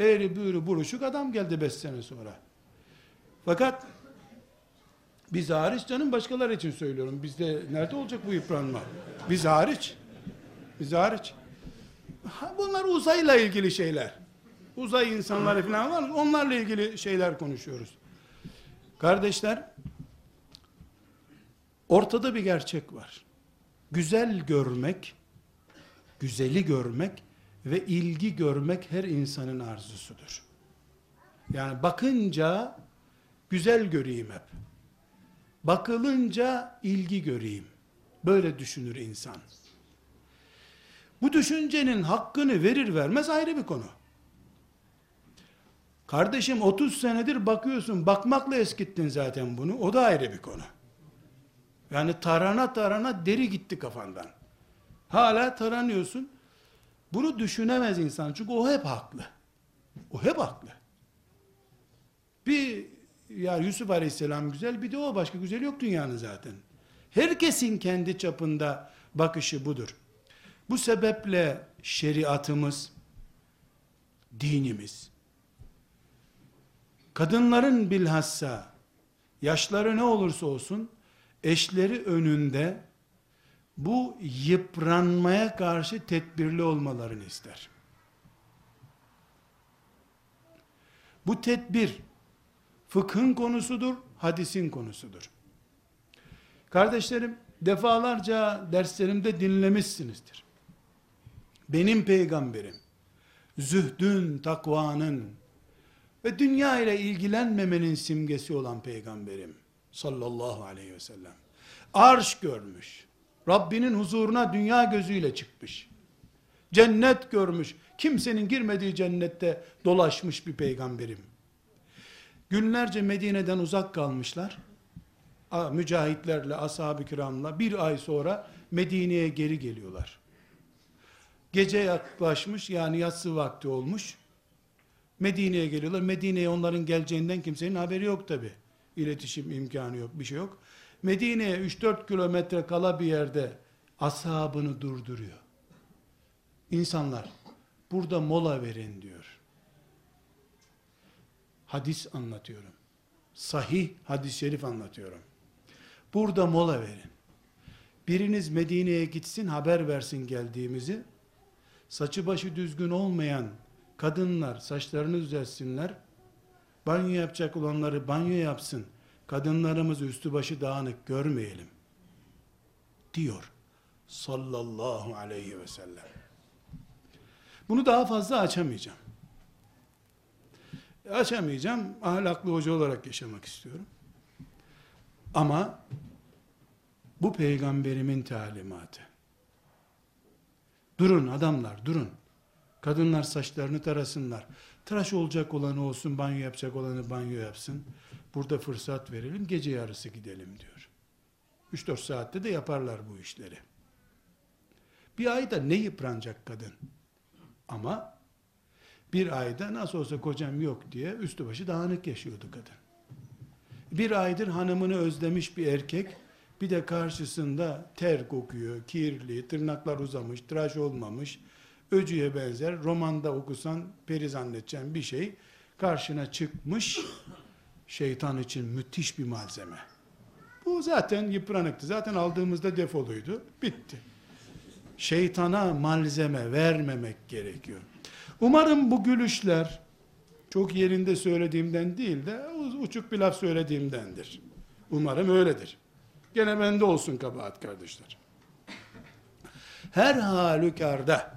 Eğri büğrü buruşuk adam geldi 5 sene sonra. Fakat biz hariç canım başkaları için söylüyorum. Bizde nerede olacak bu yıpranma? Biz hariç. Biz hariç. Bunlar uzayla ilgili şeyler. Uzay insanları falan var. Onlarla ilgili şeyler konuşuyoruz. Kardeşler, ortada bir gerçek var. Güzel görmek, güzeli görmek ve ilgi görmek her insanın arzusudur. Yani bakınca güzel göreyim hep. Bakılınca ilgi göreyim. Böyle düşünür insan. Bu düşüncenin hakkını verir vermez ayrı bir konu. Kardeşim 30 senedir bakıyorsun, bakmakla eskittin zaten bunu. O da ayrı bir konu. Yani tarana tarana deri gitti kafandan. Hala taranıyorsun. Bunu düşünemez insan çünkü o hep haklı. O hep haklı. Bir ya Yusuf Aleyhisselam güzel bir de o başka güzel yok dünyanın zaten. Herkesin kendi çapında bakışı budur. Bu sebeple şeriatımız, dinimiz, kadınların bilhassa yaşları ne olursa olsun eşleri önünde bu yıpranmaya karşı tedbirli olmalarını ister. Bu tedbir fıkhın konusudur, hadisin konusudur. Kardeşlerim, defalarca derslerimde dinlemişsinizdir. Benim peygamberim, zühdün, takvanın ve dünya ile ilgilenmemenin simgesi olan peygamberim sallallahu aleyhi ve sellem. Arş görmüş. Rabbinin huzuruna dünya gözüyle çıkmış. Cennet görmüş. Kimsenin girmediği cennette dolaşmış bir peygamberim. Günlerce Medine'den uzak kalmışlar. Mücahitlerle, ashab-ı kiramla bir ay sonra Medine'ye geri geliyorlar. Gece yaklaşmış yani yatsı vakti olmuş. Medine'ye geliyorlar. Medine'ye onların geleceğinden kimsenin haberi yok tabi. İletişim imkanı yok, bir şey yok. Medine'ye 3-4 kilometre kala bir yerde ashabını durduruyor. İnsanlar burada mola verin diyor. Hadis anlatıyorum. Sahih hadis-i şerif anlatıyorum. Burada mola verin. Biriniz Medine'ye gitsin haber versin geldiğimizi. Saçı başı düzgün olmayan kadınlar saçlarını düzelsinler. Banyo yapacak olanları banyo yapsın. Kadınlarımızı üstü başı dağınık görmeyelim. Diyor. Sallallahu aleyhi ve sellem. Bunu daha fazla açamayacağım. Açamayacağım. Ahlaklı hoca olarak yaşamak istiyorum. Ama bu peygamberimin talimatı. Durun adamlar durun. Kadınlar saçlarını tarasınlar. Tıraş olacak olanı olsun, banyo yapacak olanı banyo yapsın. Burada fırsat verelim, gece yarısı gidelim diyor. 3-4 saatte de yaparlar bu işleri. Bir ayda ne yıpranacak kadın? Ama bir ayda nasıl olsa kocam yok diye üstü başı dağınık yaşıyordu kadın. Bir aydır hanımını özlemiş bir erkek, bir de karşısında ter kokuyor, kirli, tırnaklar uzamış, tıraş olmamış, öcüye benzer, romanda okusan peri zannedeceğin bir şey, karşına çıkmış, şeytan için müthiş bir malzeme. Bu zaten yıpranıktı. Zaten aldığımızda defoluydu. Bitti. Şeytana malzeme vermemek gerekiyor. Umarım bu gülüşler çok yerinde söylediğimden değil de uçuk bir laf söylediğimdendir. Umarım öyledir. Gene bende olsun kabahat kardeşler. Her halükarda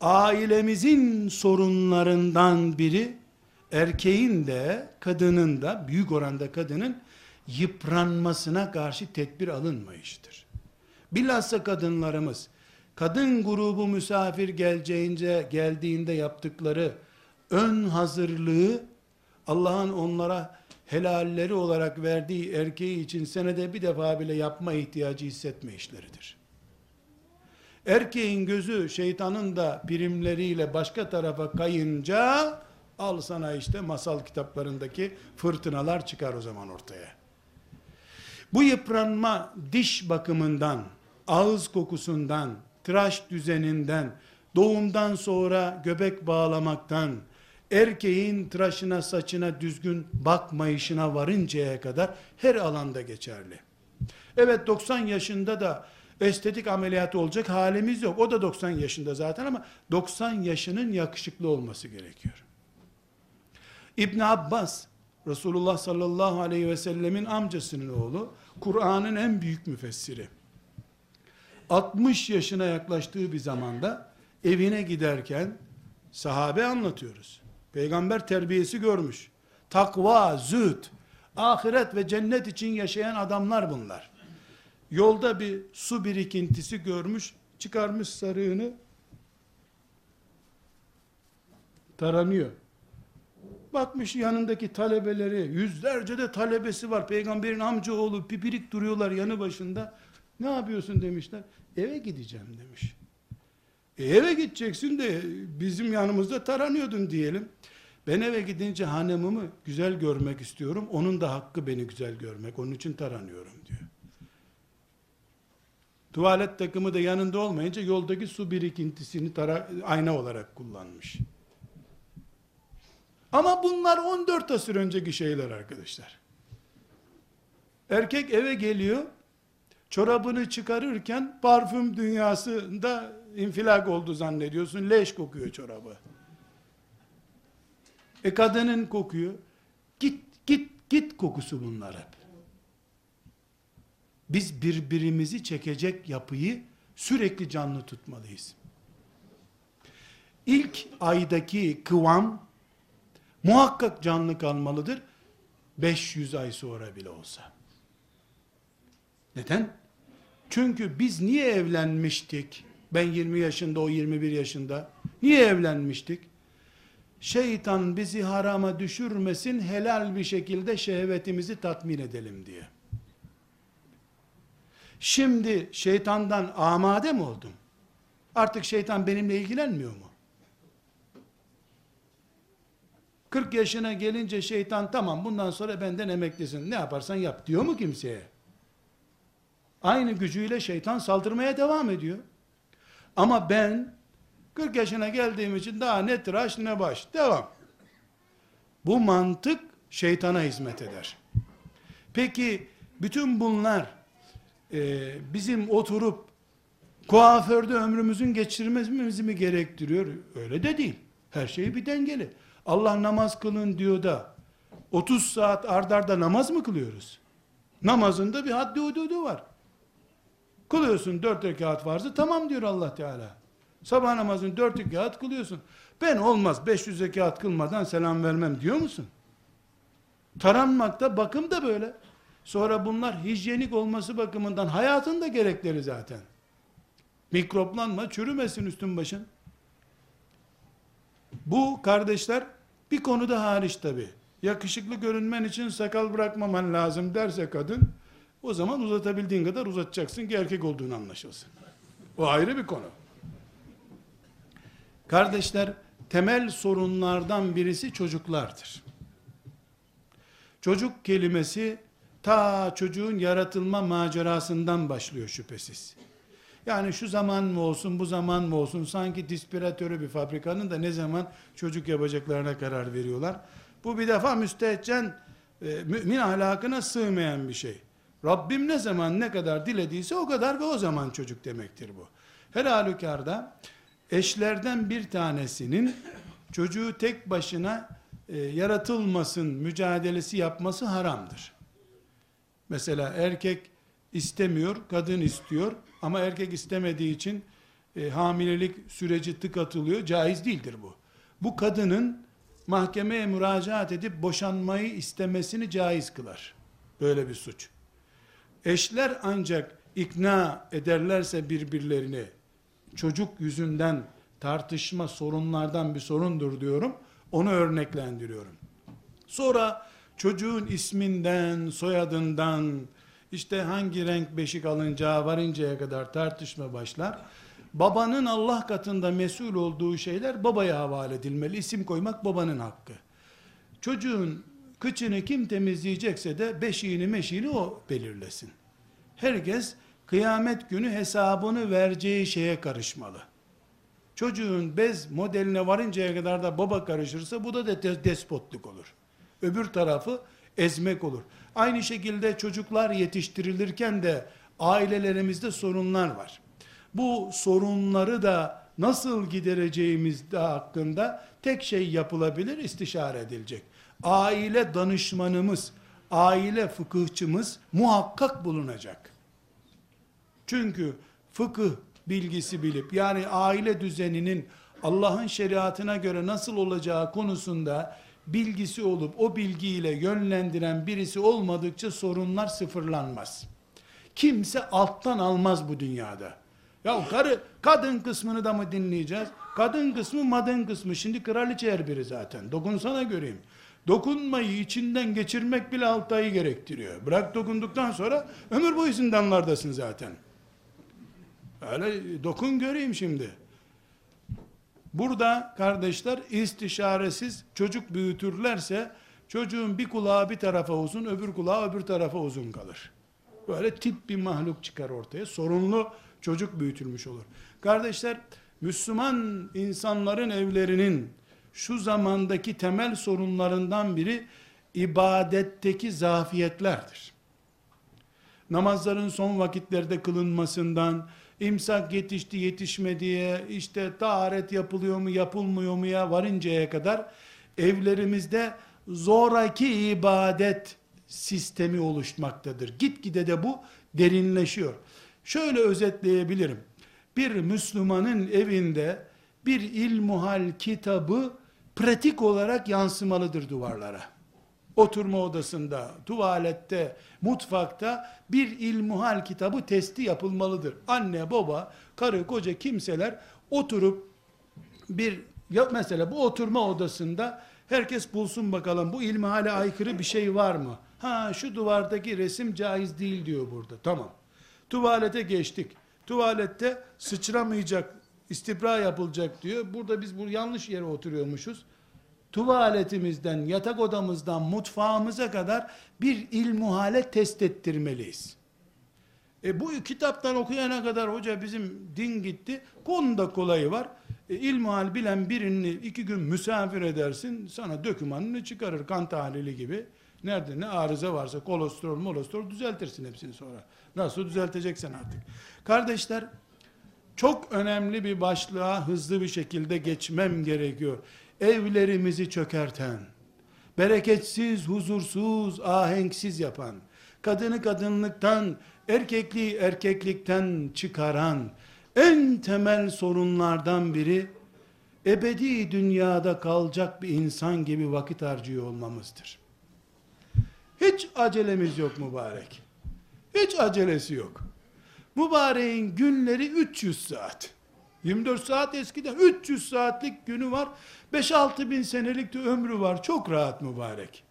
ailemizin sorunlarından biri erkeğin de kadının da büyük oranda kadının yıpranmasına karşı tedbir alınmayıştır. Bilhassa kadınlarımız kadın grubu misafir geleceğince geldiğinde yaptıkları ön hazırlığı Allah'ın onlara helalleri olarak verdiği erkeği için senede bir defa bile yapma ihtiyacı hissetme işleridir. Erkeğin gözü şeytanın da primleriyle başka tarafa kayınca al sana işte masal kitaplarındaki fırtınalar çıkar o zaman ortaya. Bu yıpranma diş bakımından, ağız kokusundan, tıraş düzeninden, doğumdan sonra göbek bağlamaktan, erkeğin tıraşına saçına düzgün bakmayışına varıncaya kadar her alanda geçerli. Evet 90 yaşında da estetik ameliyatı olacak halimiz yok. O da 90 yaşında zaten ama 90 yaşının yakışıklı olması gerekiyor. İbn Abbas Resulullah sallallahu aleyhi ve sellemin amcasının oğlu Kur'an'ın en büyük müfessiri. 60 yaşına yaklaştığı bir zamanda evine giderken sahabe anlatıyoruz. Peygamber terbiyesi görmüş. Takva, zühd, ahiret ve cennet için yaşayan adamlar bunlar. Yolda bir su birikintisi görmüş, çıkarmış sarığını, taranıyor. Bakmış yanındaki talebeleri, yüzlerce de talebesi var. Peygamberin amcaoğlu pipirik duruyorlar yanı başında. Ne yapıyorsun demişler. Eve gideceğim demiş. E eve gideceksin de bizim yanımızda taranıyordun diyelim. Ben eve gidince hanımımı güzel görmek istiyorum. Onun da hakkı beni güzel görmek. Onun için taranıyorum. Tuvalet takımı da yanında olmayınca yoldaki su birikintisini tara ayna olarak kullanmış. Ama bunlar 14 asır önceki şeyler arkadaşlar. Erkek eve geliyor, çorabını çıkarırken parfüm dünyasında infilak oldu zannediyorsun, leş kokuyor çorabı. E kadının kokuyor. Git, git, git kokusu bunlar hep. Biz birbirimizi çekecek yapıyı sürekli canlı tutmalıyız. İlk aydaki kıvam muhakkak canlı kalmalıdır. 500 ay sonra bile olsa. Neden? Çünkü biz niye evlenmiştik? Ben 20 yaşında, o 21 yaşında. Niye evlenmiştik? Şeytan bizi harama düşürmesin, helal bir şekilde şehvetimizi tatmin edelim diye. Şimdi şeytandan amade mi oldum? Artık şeytan benimle ilgilenmiyor mu? 40 yaşına gelince şeytan tamam bundan sonra benden emeklisin ne yaparsan yap diyor mu kimseye? Aynı gücüyle şeytan saldırmaya devam ediyor. Ama ben 40 yaşına geldiğim için daha ne tıraş ne baş. Devam. Bu mantık şeytana hizmet eder. Peki bütün bunlar e, bizim oturup kuaförde ömrümüzün geçirmemizi mi gerektiriyor? Öyle de değil. Her şey bir dengeli. Allah namaz kılın diyor da 30 saat ardarda namaz mı kılıyoruz? Namazında bir haddi hududu var. Kılıyorsun dört rekat farzı tamam diyor Allah Teala. Sabah namazını dört rekat kılıyorsun. Ben olmaz 500 rekat kılmadan selam vermem diyor musun? Taranmakta bakım da böyle. Sonra bunlar hijyenik olması bakımından hayatın da gerekleri zaten. Mikroplanma, çürümesin üstün başın. Bu kardeşler bir konuda hariç tabi. Yakışıklı görünmen için sakal bırakmaman lazım derse kadın, o zaman uzatabildiğin kadar uzatacaksın ki erkek olduğunu anlaşılsın. O ayrı bir konu. Kardeşler, temel sorunlardan birisi çocuklardır. Çocuk kelimesi ta çocuğun yaratılma macerasından başlıyor şüphesiz. Yani şu zaman mı olsun, bu zaman mı olsun, sanki dispiratörü bir fabrikanın da ne zaman çocuk yapacaklarına karar veriyorlar. Bu bir defa müstehcen, e, mümin ahlakına sığmayan bir şey. Rabbim ne zaman ne kadar dilediyse o kadar ve o zaman çocuk demektir bu. Her halükarda eşlerden bir tanesinin çocuğu tek başına e, yaratılmasın mücadelesi yapması haramdır. Mesela erkek istemiyor, kadın istiyor ama erkek istemediği için e, hamilelik süreci tık atılıyor. Caiz değildir bu. Bu kadının mahkemeye müracaat edip boşanmayı istemesini caiz kılar. Böyle bir suç. Eşler ancak ikna ederlerse birbirlerini çocuk yüzünden tartışma sorunlardan bir sorundur diyorum. Onu örneklendiriyorum. Sonra çocuğun isminden, soyadından, işte hangi renk beşik alınacağı varıncaya kadar tartışma başlar. Babanın Allah katında mesul olduğu şeyler babaya havale edilmeli. İsim koymak babanın hakkı. Çocuğun kıçını kim temizleyecekse de beşiğini meşiğini o belirlesin. Herkes kıyamet günü hesabını vereceği şeye karışmalı. Çocuğun bez modeline varıncaya kadar da baba karışırsa bu da despotluk olur. Öbür tarafı ezmek olur. Aynı şekilde çocuklar yetiştirilirken de ailelerimizde sorunlar var. Bu sorunları da nasıl gidereceğimiz de hakkında tek şey yapılabilir, istişare edilecek. Aile danışmanımız, aile fıkıhçımız muhakkak bulunacak. Çünkü fıkıh bilgisi bilip yani aile düzeninin Allah'ın şeriatına göre nasıl olacağı konusunda bilgisi olup o bilgiyle yönlendiren birisi olmadıkça sorunlar sıfırlanmaz. Kimse alttan almaz bu dünyada. Ya karı, kadın kısmını da mı dinleyeceğiz? Kadın kısmı madın kısmı. Şimdi kraliçe her biri zaten. Dokunsana göreyim. Dokunmayı içinden geçirmek bile altı ayı gerektiriyor. Bırak dokunduktan sonra ömür boyu zindanlardasın zaten. Öyle dokun göreyim şimdi. Burada kardeşler istişaresiz çocuk büyütürlerse çocuğun bir kulağı bir tarafa uzun öbür kulağı öbür tarafa uzun kalır. Böyle tip bir mahluk çıkar ortaya. Sorunlu çocuk büyütülmüş olur. Kardeşler Müslüman insanların evlerinin şu zamandaki temel sorunlarından biri ibadetteki zafiyetlerdir. Namazların son vakitlerde kılınmasından, imsak yetişti yetişmediye, işte taharet yapılıyor mu yapılmıyor mu ya varıncaya kadar evlerimizde zoraki ibadet sistemi oluşmaktadır. Gitgide de bu derinleşiyor. Şöyle özetleyebilirim. Bir Müslümanın evinde bir ilmuhal kitabı pratik olarak yansımalıdır duvarlara oturma odasında, tuvalette, mutfakta bir ilmuhal kitabı testi yapılmalıdır. Anne, baba, karı, koca kimseler oturup bir ya mesela bu oturma odasında herkes bulsun bakalım bu ilmihale aykırı bir şey var mı? Ha şu duvardaki resim caiz değil diyor burada. Tamam. Tuvalete geçtik. Tuvalette sıçramayacak istibra yapılacak diyor. Burada biz bu yanlış yere oturuyormuşuz. Tuvaletimizden, yatak odamızdan, mutfağımıza kadar bir ilmuhale test ettirmeliyiz. E bu kitaptan okuyana kadar hoca bizim din gitti. Konuda kolayı var. E, ilmuhal bilen birini iki gün misafir edersin. Sana dökümanını çıkarır kan tahlili gibi. Nerede ne arıza varsa kolesterol molesterol düzeltirsin hepsini sonra. Nasıl düzelteceksen artık. Kardeşler çok önemli bir başlığa hızlı bir şekilde geçmem gerekiyor. Evlerimizi çökerten, bereketsiz, huzursuz, ahenksiz yapan, kadını kadınlıktan, erkekliği erkeklikten çıkaran en temel sorunlardan biri ebedi dünyada kalacak bir insan gibi vakit harcıyor olmamızdır. Hiç acelemiz yok mübarek. Hiç acelesi yok. Mübareğin günleri 300 saat. 24 saat eskiden 300 saatlik günü var. 5-6 bin senelik de ömrü var. Çok rahat mübarek.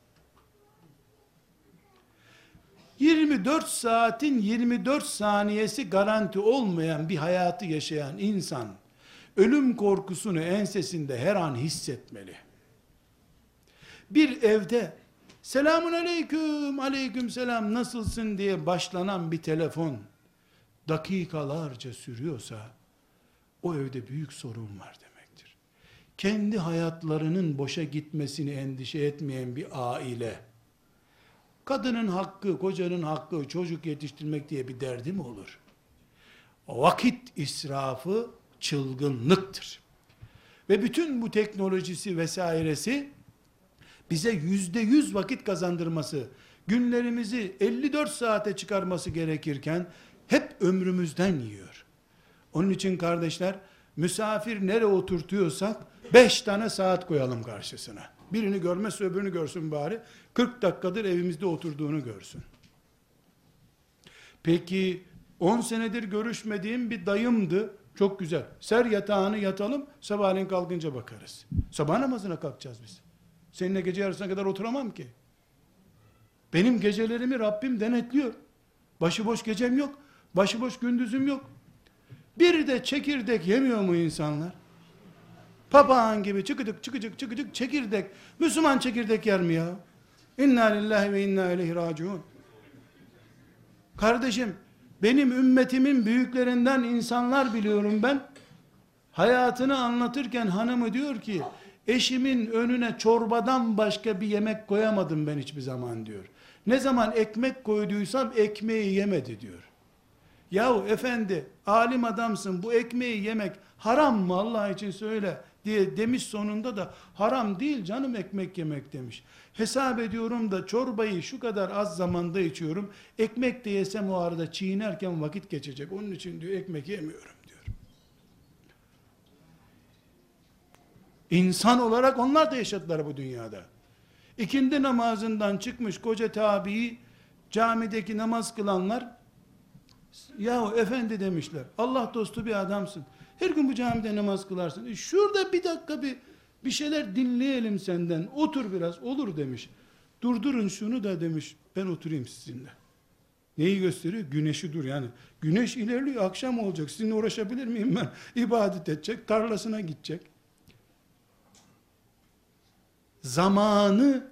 24 saatin 24 saniyesi garanti olmayan bir hayatı yaşayan insan ölüm korkusunu ensesinde her an hissetmeli. Bir evde selamun aleyküm aleyküm selam nasılsın diye başlanan bir telefon dakikalarca sürüyorsa o evde büyük sorun var demektir. Kendi hayatlarının boşa gitmesini endişe etmeyen bir aile kadının hakkı, kocanın hakkı, çocuk yetiştirmek diye bir derdi mi olur? Vakit israfı çılgınlıktır. Ve bütün bu teknolojisi vesairesi bize yüzde yüz vakit kazandırması, günlerimizi 54 saate çıkarması gerekirken hep ömrümüzden yiyor. Onun için kardeşler misafir nere oturtuyorsak 5 tane saat koyalım karşısına. Birini görmezse öbürünü görsün bari. 40 dakikadır evimizde oturduğunu görsün. Peki 10 senedir görüşmediğim bir dayımdı. Çok güzel. Ser yatağını yatalım. Sabahleyin kalkınca bakarız. Sabah namazına kalkacağız biz. Seninle gece yarısına kadar oturamam ki. Benim gecelerimi Rabbim denetliyor. Başıboş gecem yok. Başıboş gündüzüm yok. Bir de çekirdek yemiyor mu insanlar? Papağan gibi çıkıdık çıkıcık çıkıcık çekirdek. Müslüman çekirdek yer mi ya? İnna lillahi ve inna ileyhi raciun. Kardeşim, benim ümmetimin büyüklerinden insanlar biliyorum ben. Hayatını anlatırken hanımı diyor ki, eşimin önüne çorbadan başka bir yemek koyamadım ben hiçbir zaman diyor. Ne zaman ekmek koyduysam ekmeği yemedi diyor. Yahu efendi, alim adamsın bu ekmeği yemek haram mı Allah için söyle diye demiş sonunda da haram değil canım ekmek yemek demiş. Hesap ediyorum da çorbayı şu kadar az zamanda içiyorum. Ekmek de yesem o arada çiğnerken vakit geçecek. Onun için diyor ekmek yemiyorum diyor. İnsan olarak onlar da yaşadılar bu dünyada. İkindi namazından çıkmış koca tabi'i camideki namaz kılanlar yahu efendi demişler. Allah dostu bir adamsın. Her gün bu camide namaz kılarsın. E şurada bir dakika bir bir şeyler dinleyelim senden. Otur biraz olur demiş. Durdurun şunu da demiş. Ben oturayım sizinle. Neyi gösteriyor? Güneşi dur yani. Güneş ilerliyor akşam olacak. Sizinle uğraşabilir miyim ben? İbadet edecek, tarlasına gidecek. Zamanı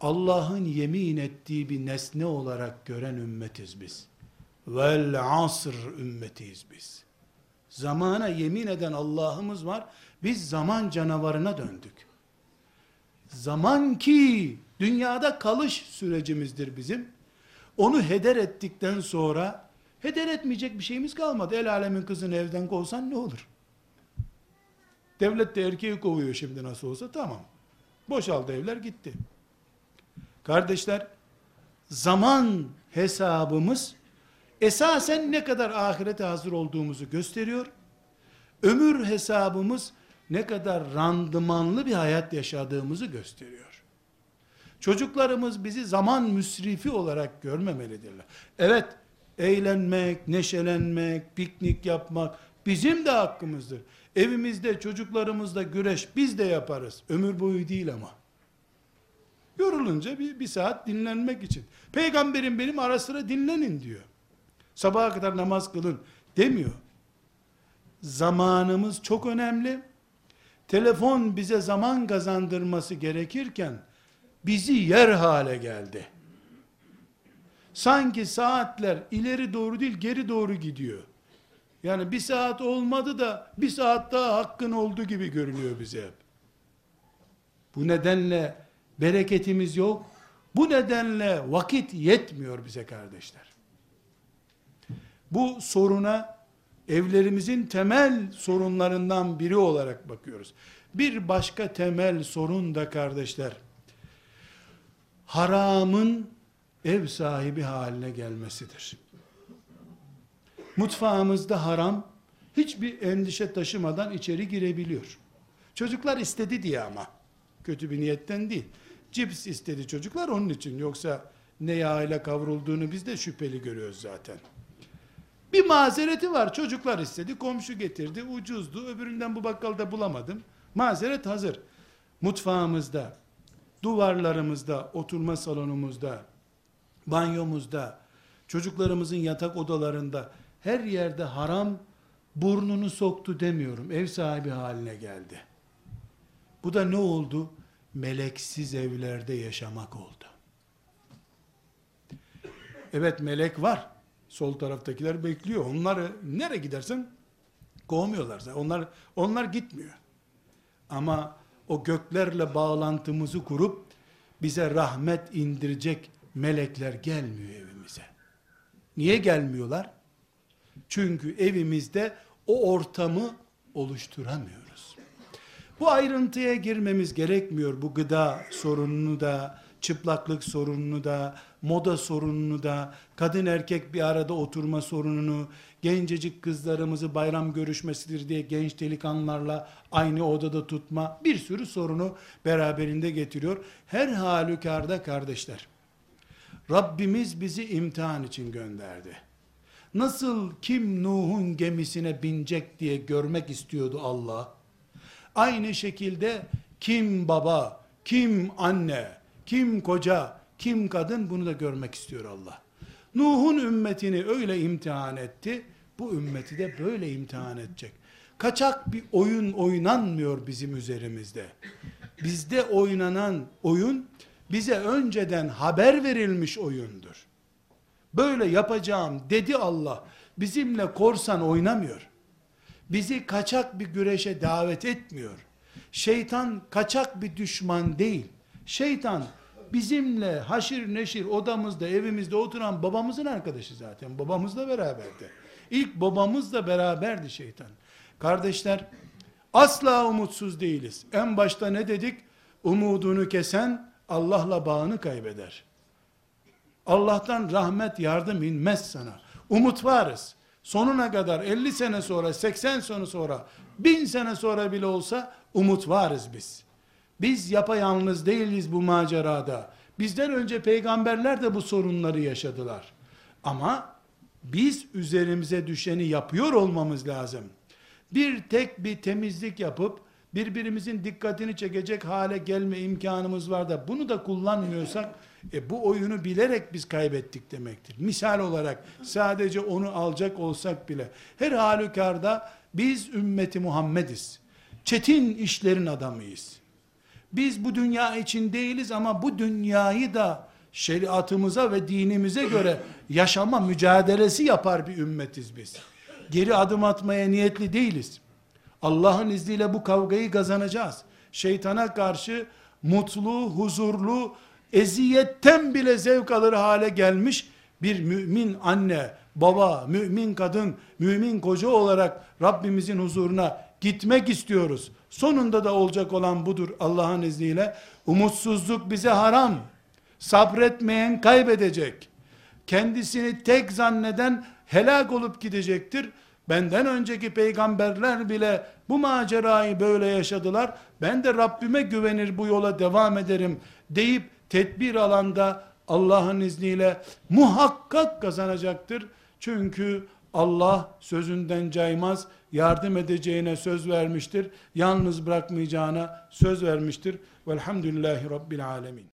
Allah'ın yemin ettiği bir nesne olarak gören ümmetiz biz. Vel asr ümmetiyiz biz. Zamana yemin eden Allah'ımız var. Biz zaman canavarına döndük. Zaman ki dünyada kalış sürecimizdir bizim. Onu heder ettikten sonra heder etmeyecek bir şeyimiz kalmadı. El alemin kızını evden kovsan ne olur? Devlet de erkeği kovuyor şimdi nasıl olsa tamam. Boşaldı evler gitti. Kardeşler zaman hesabımız esasen ne kadar ahirete hazır olduğumuzu gösteriyor. Ömür hesabımız ne kadar randımanlı bir hayat yaşadığımızı gösteriyor. Çocuklarımız bizi zaman müsrifi olarak görmemelidirler. Evet, eğlenmek, neşelenmek, piknik yapmak bizim de hakkımızdır. Evimizde çocuklarımızla güreş biz de yaparız. Ömür boyu değil ama. Yorulunca bir, bir saat dinlenmek için. Peygamberim benim ara sıra dinlenin diyor. Sabaha kadar namaz kılın demiyor. zamanımız çok önemli. Telefon bize zaman kazandırması gerekirken bizi yer hale geldi. Sanki saatler ileri doğru değil geri doğru gidiyor. Yani bir saat olmadı da bir saat daha hakkın oldu gibi görünüyor bize. Bu nedenle bereketimiz yok. Bu nedenle vakit yetmiyor bize kardeşler. Bu soruna evlerimizin temel sorunlarından biri olarak bakıyoruz. Bir başka temel sorun da kardeşler, haramın ev sahibi haline gelmesidir. Mutfağımızda haram, hiçbir endişe taşımadan içeri girebiliyor. Çocuklar istedi diye ama, kötü bir niyetten değil. Cips istedi çocuklar onun için, yoksa ne yağıyla kavrulduğunu biz de şüpheli görüyoruz zaten. Bir mazereti var. Çocuklar istedi, komşu getirdi, ucuzdu. Öbüründen bu bakkalda bulamadım. Mazeret hazır. Mutfağımızda, duvarlarımızda, oturma salonumuzda, banyomuzda, çocuklarımızın yatak odalarında, her yerde haram burnunu soktu demiyorum. Ev sahibi haline geldi. Bu da ne oldu? Meleksiz evlerde yaşamak oldu. Evet melek var. Sol taraftakiler bekliyor. Onları nereye gidersen kovmuyorlar. Onlar onlar gitmiyor. Ama o göklerle bağlantımızı kurup bize rahmet indirecek melekler gelmiyor evimize. Niye gelmiyorlar? Çünkü evimizde o ortamı oluşturamıyoruz. Bu ayrıntıya girmemiz gerekmiyor. Bu gıda sorununu da, çıplaklık sorununu da, moda sorununu da, kadın erkek bir arada oturma sorununu, gencecik kızlarımızı bayram görüşmesidir diye genç delikanlılarla aynı odada tutma, bir sürü sorunu beraberinde getiriyor. Her halükarda kardeşler, Rabbimiz bizi imtihan için gönderdi. Nasıl kim Nuh'un gemisine binecek diye görmek istiyordu Allah. Aynı şekilde kim baba, kim anne, kim koca, kim kadın bunu da görmek istiyor Allah. Nuh'un ümmetini öyle imtihan etti. Bu ümmeti de böyle imtihan edecek. Kaçak bir oyun oynanmıyor bizim üzerimizde. Bizde oynanan oyun bize önceden haber verilmiş oyundur. Böyle yapacağım dedi Allah. Bizimle korsan oynamıyor. Bizi kaçak bir güreşe davet etmiyor. Şeytan kaçak bir düşman değil. Şeytan bizimle haşir neşir odamızda evimizde oturan babamızın arkadaşı zaten. Babamızla beraberdi. İlk babamızla beraberdi şeytan. Kardeşler asla umutsuz değiliz. En başta ne dedik? Umudunu kesen Allah'la bağını kaybeder. Allah'tan rahmet yardım inmez sana. Umut varız. Sonuna kadar 50 sene sonra, 80 sene sonra, 1000 sene sonra bile olsa umut varız biz. Biz yapayalnız değiliz bu macerada. Bizden önce peygamberler de bu sorunları yaşadılar. Ama biz üzerimize düşeni yapıyor olmamız lazım. Bir tek bir temizlik yapıp birbirimizin dikkatini çekecek hale gelme imkanımız var da bunu da kullanmıyorsak e, bu oyunu bilerek biz kaybettik demektir. Misal olarak sadece onu alacak olsak bile her halükarda biz ümmeti Muhammediz. Çetin işlerin adamıyız. Biz bu dünya için değiliz ama bu dünyayı da şeriatımıza ve dinimize göre yaşama mücadelesi yapar bir ümmetiz biz. Geri adım atmaya niyetli değiliz. Allah'ın izniyle bu kavgayı kazanacağız. Şeytana karşı mutlu, huzurlu, eziyetten bile zevk alır hale gelmiş bir mümin anne, baba, mümin kadın, mümin koca olarak Rabbimizin huzuruna gitmek istiyoruz. Sonunda da olacak olan budur Allah'ın izniyle. Umutsuzluk bize haram. Sabretmeyen kaybedecek. Kendisini tek zanneden helak olup gidecektir. Benden önceki peygamberler bile bu macerayı böyle yaşadılar. Ben de Rabbime güvenir bu yola devam ederim deyip tedbir alanda Allah'ın izniyle muhakkak kazanacaktır. Çünkü Allah sözünden caymaz, yardım edeceğine söz vermiştir. Yalnız bırakmayacağına söz vermiştir. Velhamdülillahi Rabbil Alemin.